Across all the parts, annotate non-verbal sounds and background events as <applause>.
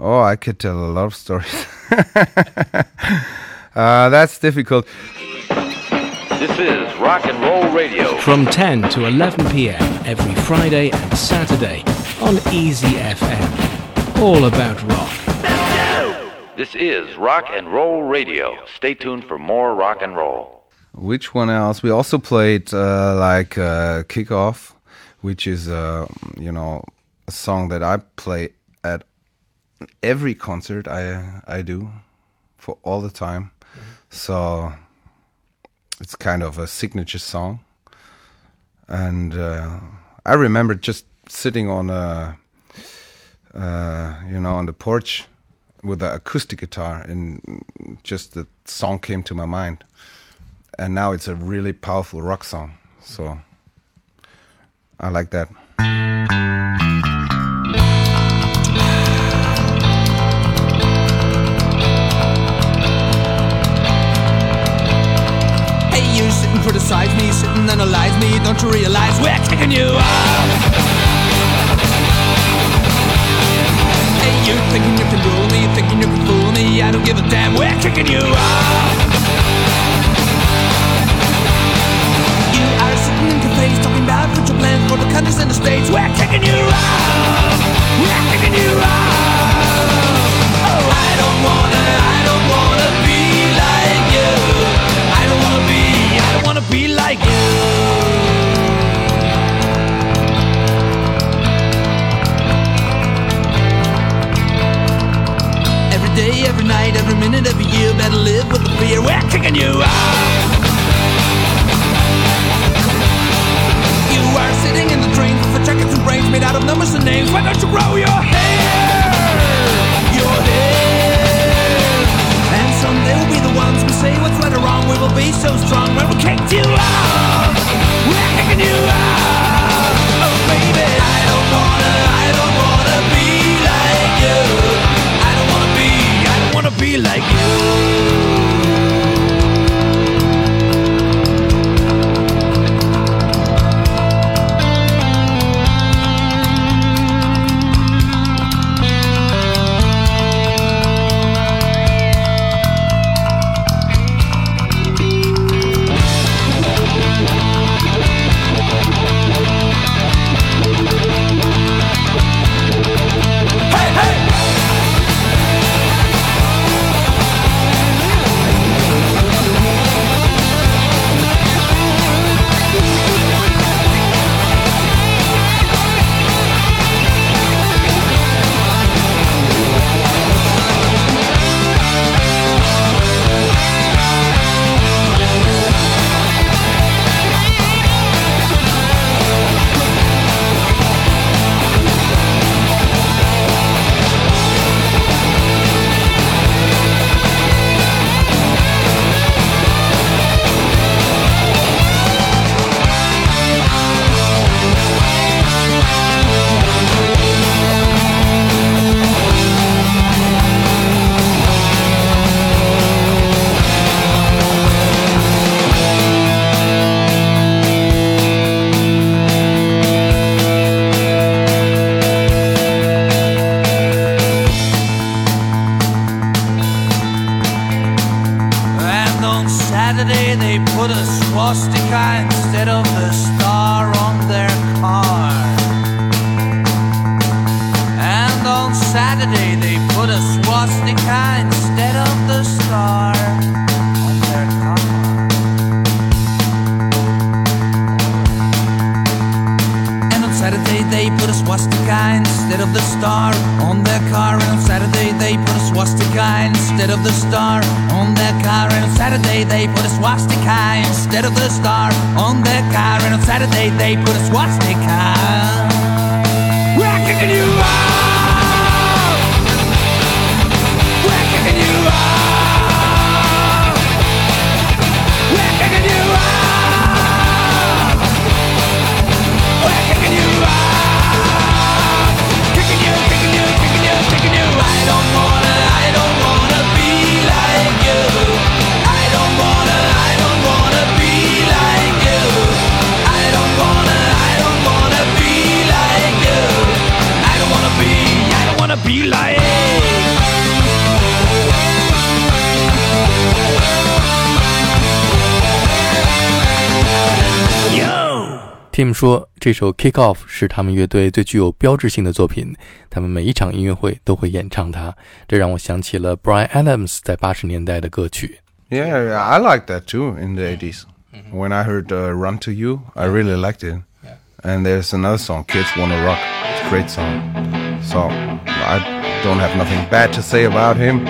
Oh, I could tell a lot of stories. <laughs> uh, that's difficult. This is Rock and Roll Radio. From 10 to 11 p.m. every Friday and Saturday on Easy FM. All about rock. This is Rock and Roll Radio. Stay tuned for more rock and roll. Which one else? We also played uh, like uh, Kickoff, which is, uh, you know, a song that I play at every concert I I do for all the time. So it's kind of a signature song. And uh, I remember just sitting on a, uh, you know, on the porch with an acoustic guitar, and just the song came to my mind. And now it's a really powerful rock song. So I like that. And analyze me. Don't you realize we're kicking you out? Hey, you thinking you can rule me, thinking you can fool me. I don't give a damn, we're kicking you out. You are sitting in cafes talking about future plans for the countries and the states. We're kicking you out. We're kicking you out. Oh, I don't wanna, I don't wanna I wanna be like you. Every day, every night, every minute, every year, better live with the fear. We're kicking you out. 说，这首《Kick Off》是他们乐队最具有标志性的作品，他们每一场音乐会都会演唱它。这让我想起了 Bryan Adams 在八十年代的歌曲。Yeah, yeah, I like that too in the 80s. Mm-hmm. When I heard uh, Run to You, I really liked it. And there's another song, Kids Wanna Rock. It's a great song. So I don't have nothing bad to say about him.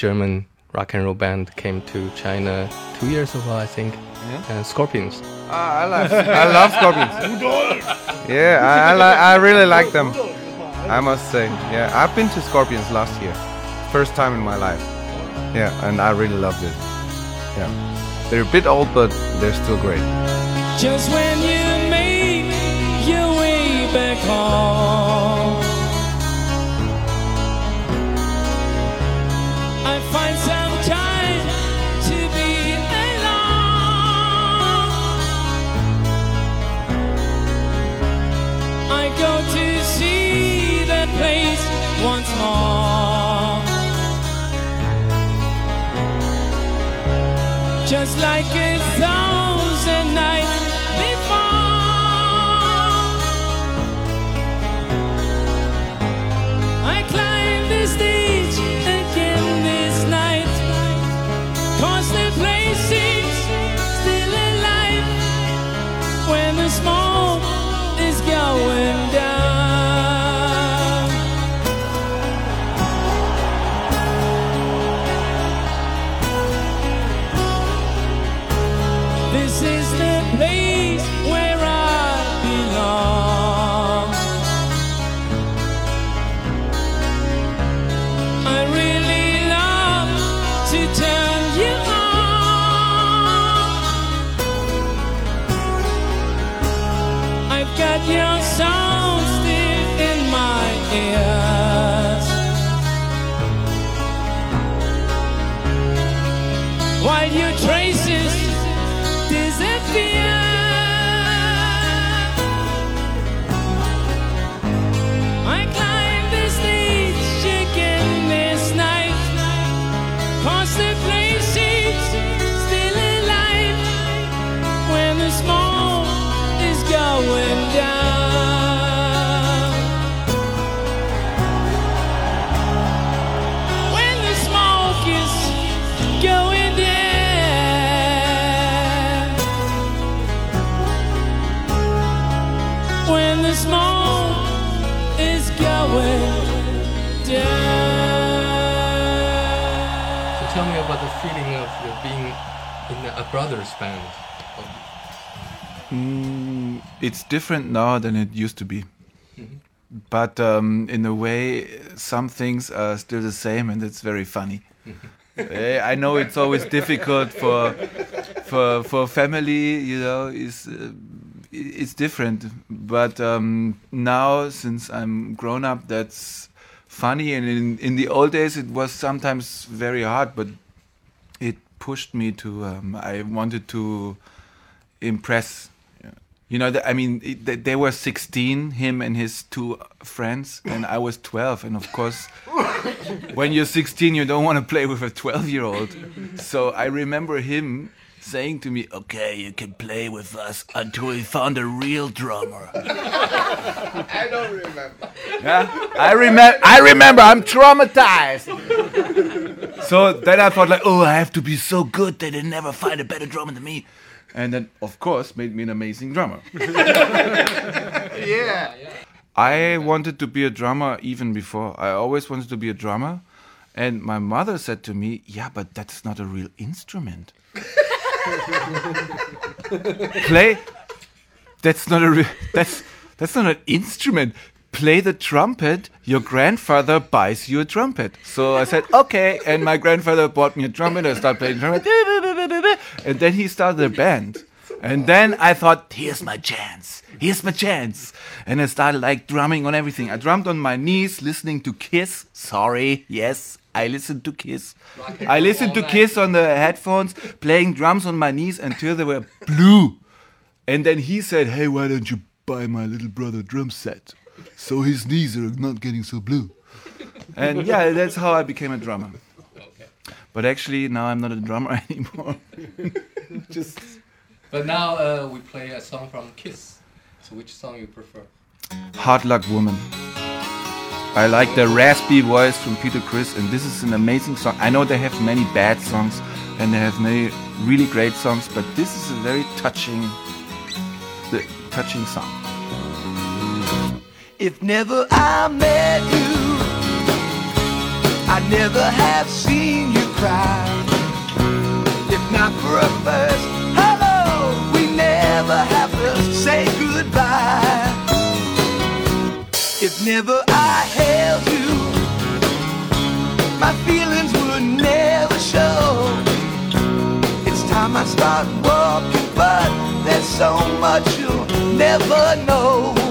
German rock and roll band came to China two years ago, I think. Yeah. Uh, Scorpions. Ah, I like, I love scorpions. yeah, I, I, li- I really like them. I must say, yeah, I've been to Scorpions last year, first time in my life. Yeah, and I really loved it. Yeah, they're a bit old, but they're still great. Just when you Just like This is the place where I belong. About the feeling of being in a brothers band? Mm, it's different now than it used to be. But um, in a way, some things are still the same, and it's very funny. Eh, I know it's always difficult for for for family, you know, is uh, it's different. But um, now, since I'm grown up, that's funny. And in in the old days, it was sometimes very hard, but pushed me to. Um, I wanted to impress. You know, the, I mean, it, they, they were 16, him and his two friends, and I was 12. And of course, <laughs> when you're 16, you don't want to play with a 12 year old. So I remember him saying to me, Okay, you can play with us until we found a real drummer. I don't remember. Yeah, I remember. I remember. I'm traumatized. <laughs> so then I thought, like, oh, I have to be so good that they never find a better drummer than me. And then, of course, made me an amazing drummer. <laughs> Yeah. I wanted to be a drummer even before. I always wanted to be a drummer. And my mother said to me, Yeah, but that's not a real instrument. <laughs> Play. That's not a. real. that's that's not an instrument. Play the trumpet. Your grandfather buys you a trumpet. So I said okay, and my grandfather bought me a trumpet. I started playing trumpet, and then he started a band. And then I thought, here's my chance. Here's my chance. And I started like drumming on everything. I drummed on my knees, listening to Kiss. Sorry, yes, I listened to Kiss. I listened to Kiss on the headphones, playing drums on my knees until they were blue. And then he said, Hey, why don't you buy my little brother drum set? So his knees are not getting so blue. And yeah, that's how I became a drummer. But actually, now I'm not a drummer <laughs> anymore. <laughs> Just But now uh, we play a song from Kiss. So which song you prefer? Hard Luck Woman. I like the raspy voice from Peter Criss, and this is an amazing song. I know they have many bad songs and they have many really great songs, but this is a very touching, the touching song. If never I met you, I'd never have seen you cry. If not for a first hello, we never have to say goodbye. If never I held you, my feelings would never show. It's time I start walking, but there's so much you'll never know.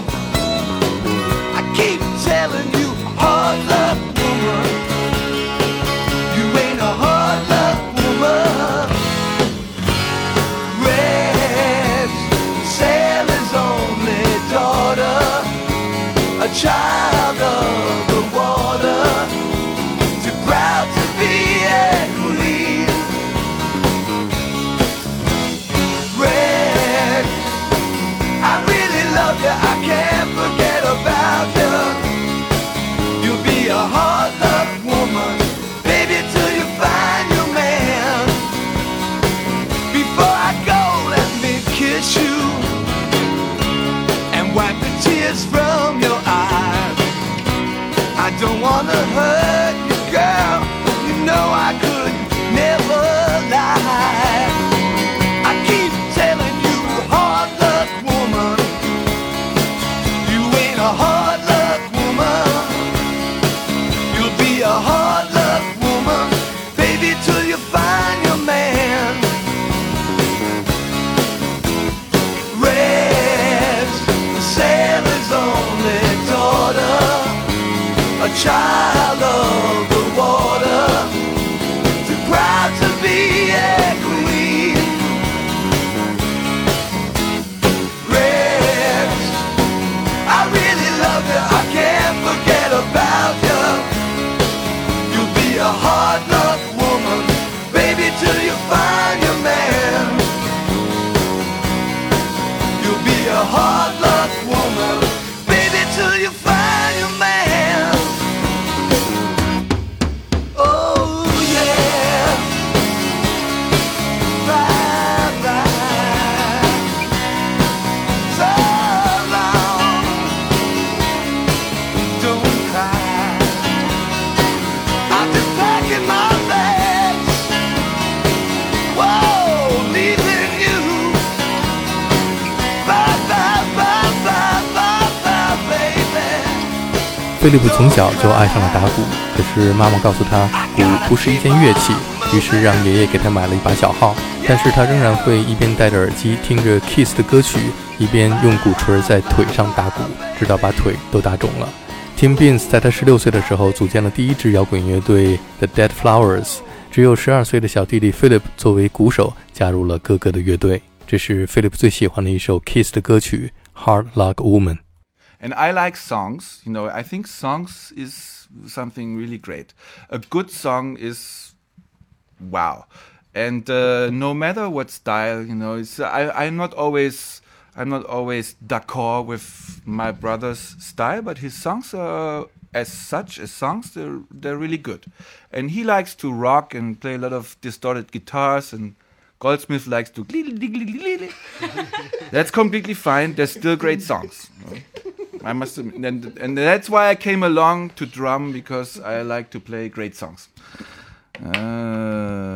Telling you, hard luck child 菲利普从小就爱上了打鼓，可是妈妈告诉他，鼓不是一件乐器，于是让爷爷给他买了一把小号。但是他仍然会一边戴着耳机听着 Kiss 的歌曲，一边用鼓槌在腿上打鼓，直到把腿都打肿了。Tim Beans 在他十六岁的时候组建了第一支摇滚乐队 The Dead Flowers，只有十二岁的小弟弟 Philip 作为鼓手加入了哥哥的乐队。这是 Philip 最喜欢的一首 Kiss 的歌曲《Hard Luck Woman》。And I like songs. You know, I think songs is something really great. A good song is wow. And uh, no matter what style, you know, it's, I, I'm not always I'm not always d'accord with my brother's style, but his songs are as such as songs they're they're really good. And he likes to rock and play a lot of distorted guitars and Goldsmith likes to That's completely fine. They're still great songs. I must admit, and, and that's why I came along to drum because I like to play great songs. Um,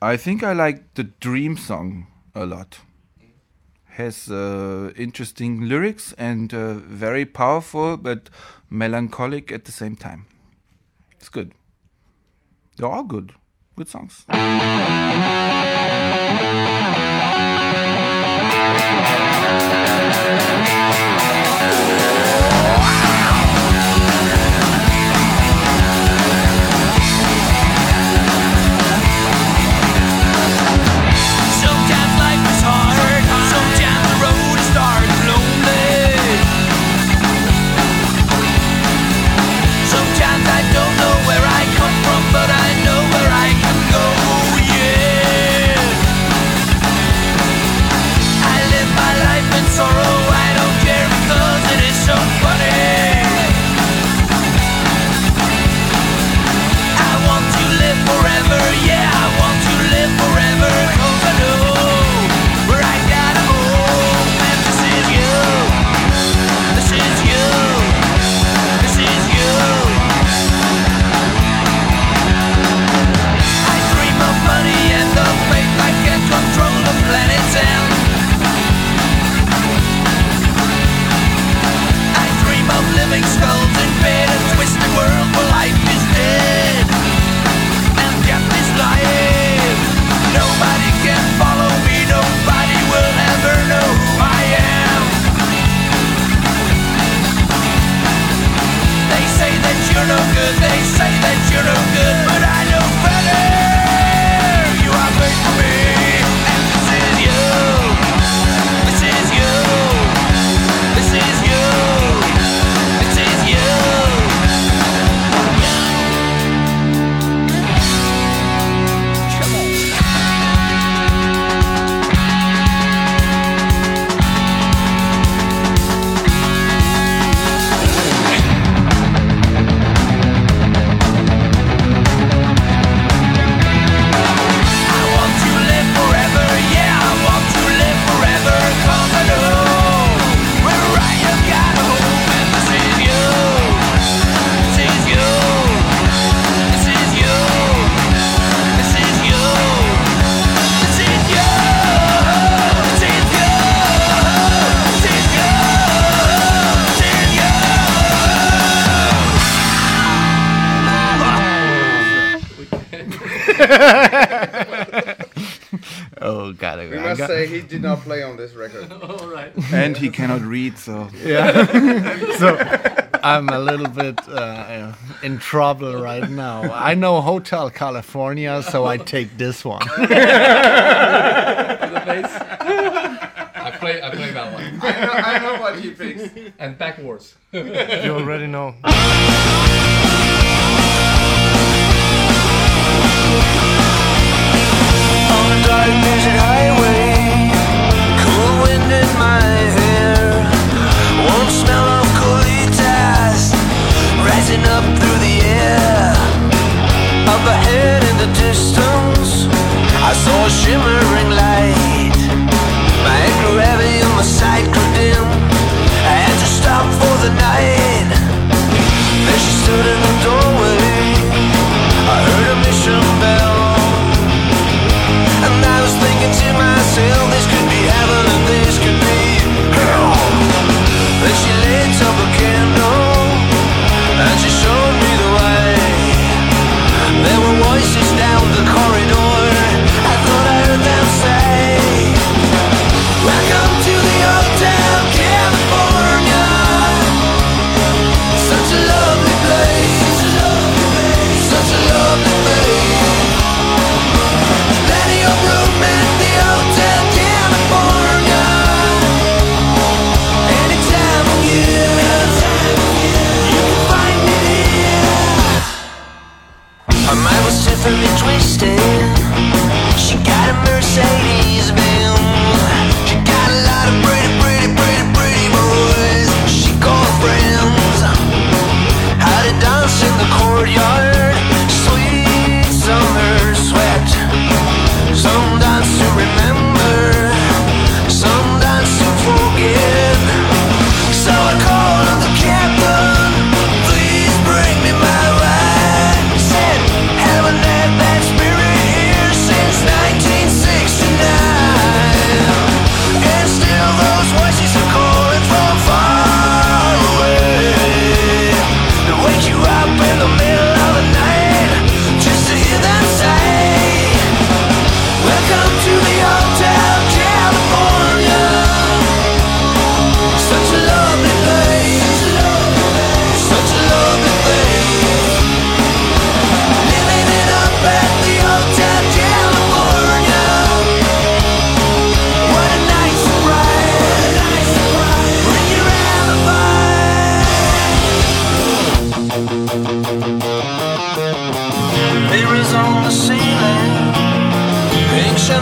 I think I like the Dream song a lot. Has uh, interesting lyrics and uh, very powerful but melancholic at the same time. It's good. They're all good. Good songs. Did not play on this record. <laughs> All right. and he cannot read, so yeah. <laughs> so I'm a little bit uh, in trouble right now. I know Hotel California, so I take this one. <laughs> I play, I play that one. I know, I know what he picks. And backwards. You already know. On a dark desert highway, stood in the doorway. I heard a mission bell.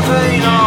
Champagne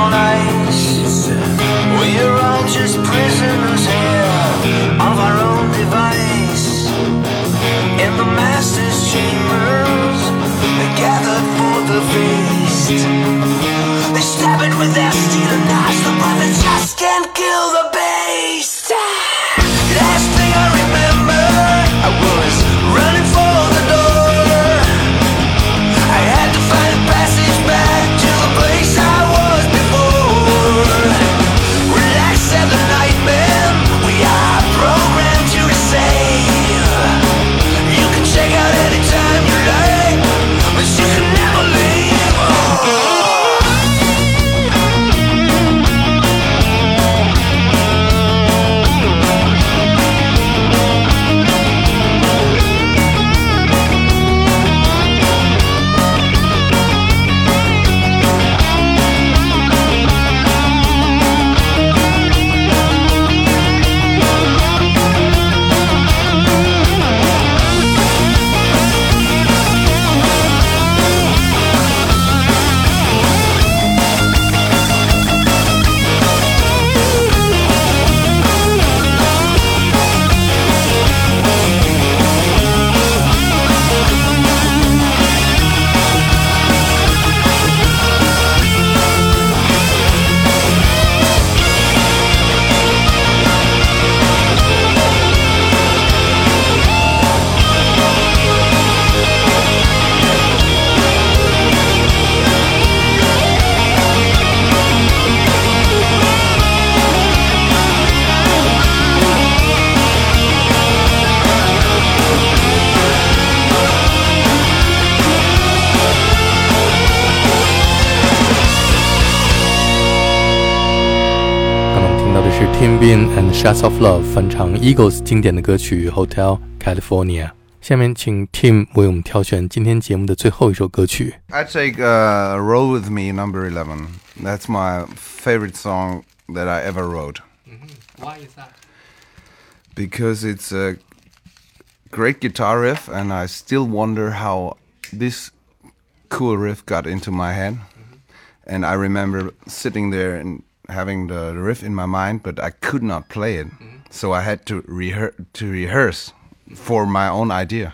Tim Bean and Shots of Love 翻唱 Eagles 经典的歌曲 Hotel California。下面请 Tim 为我们挑选今天节目的最后一首歌曲。 I take uh, "Roll with Me" number eleven. That's my favorite song that I ever wrote Why is that? because it's a great guitar riff, and I still wonder how this cool riff got into my head. And I remember sitting there and having the riff in my mind, but I could not play it, mm-hmm. so I had to rehearse to rehearse for my own idea.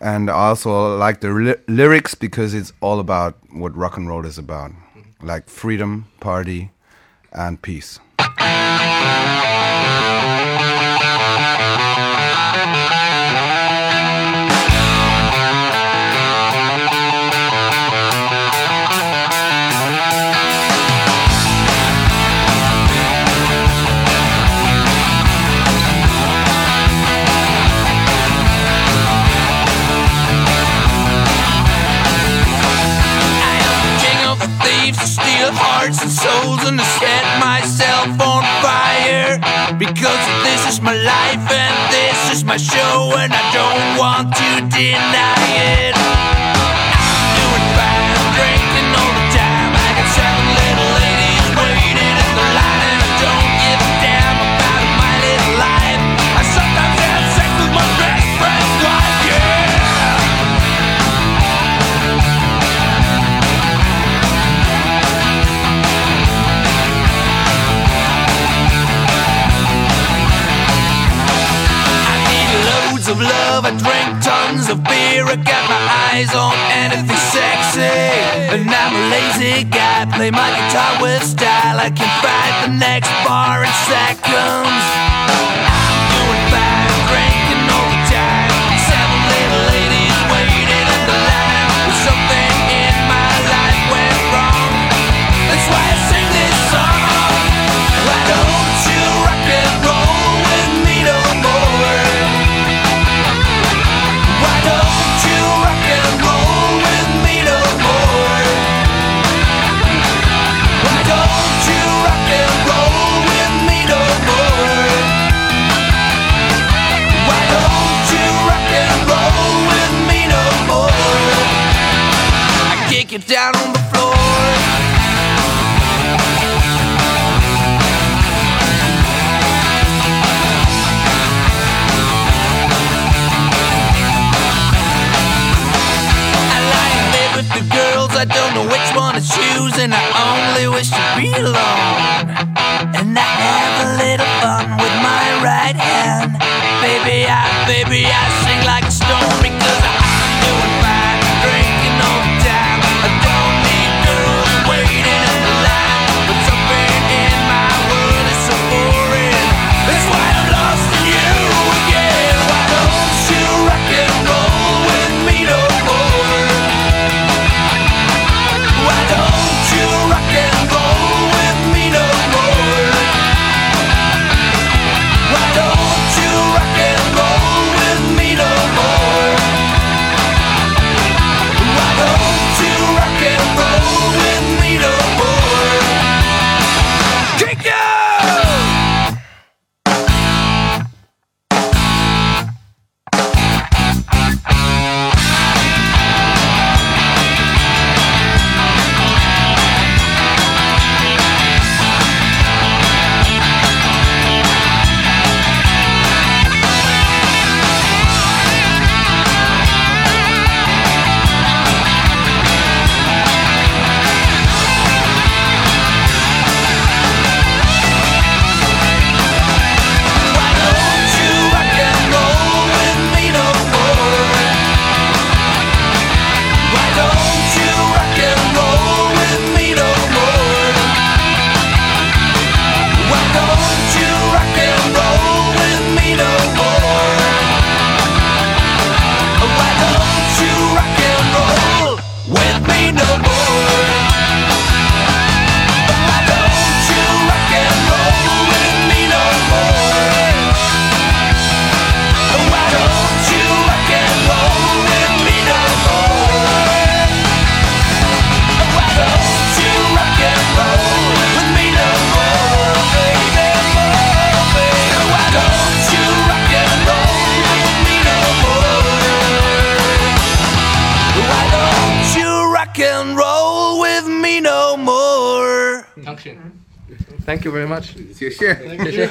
And I also like the ly- lyrics because it's all about what rock and roll is about, mm-hmm. like freedom, party, and peace. My show and I don't want to deny it. Eyes on anything sexy. And I'm a lazy guy. Play my guitar with style. I can find the next bar in seconds. Down on Thank you very much. 谢谢。谢谢。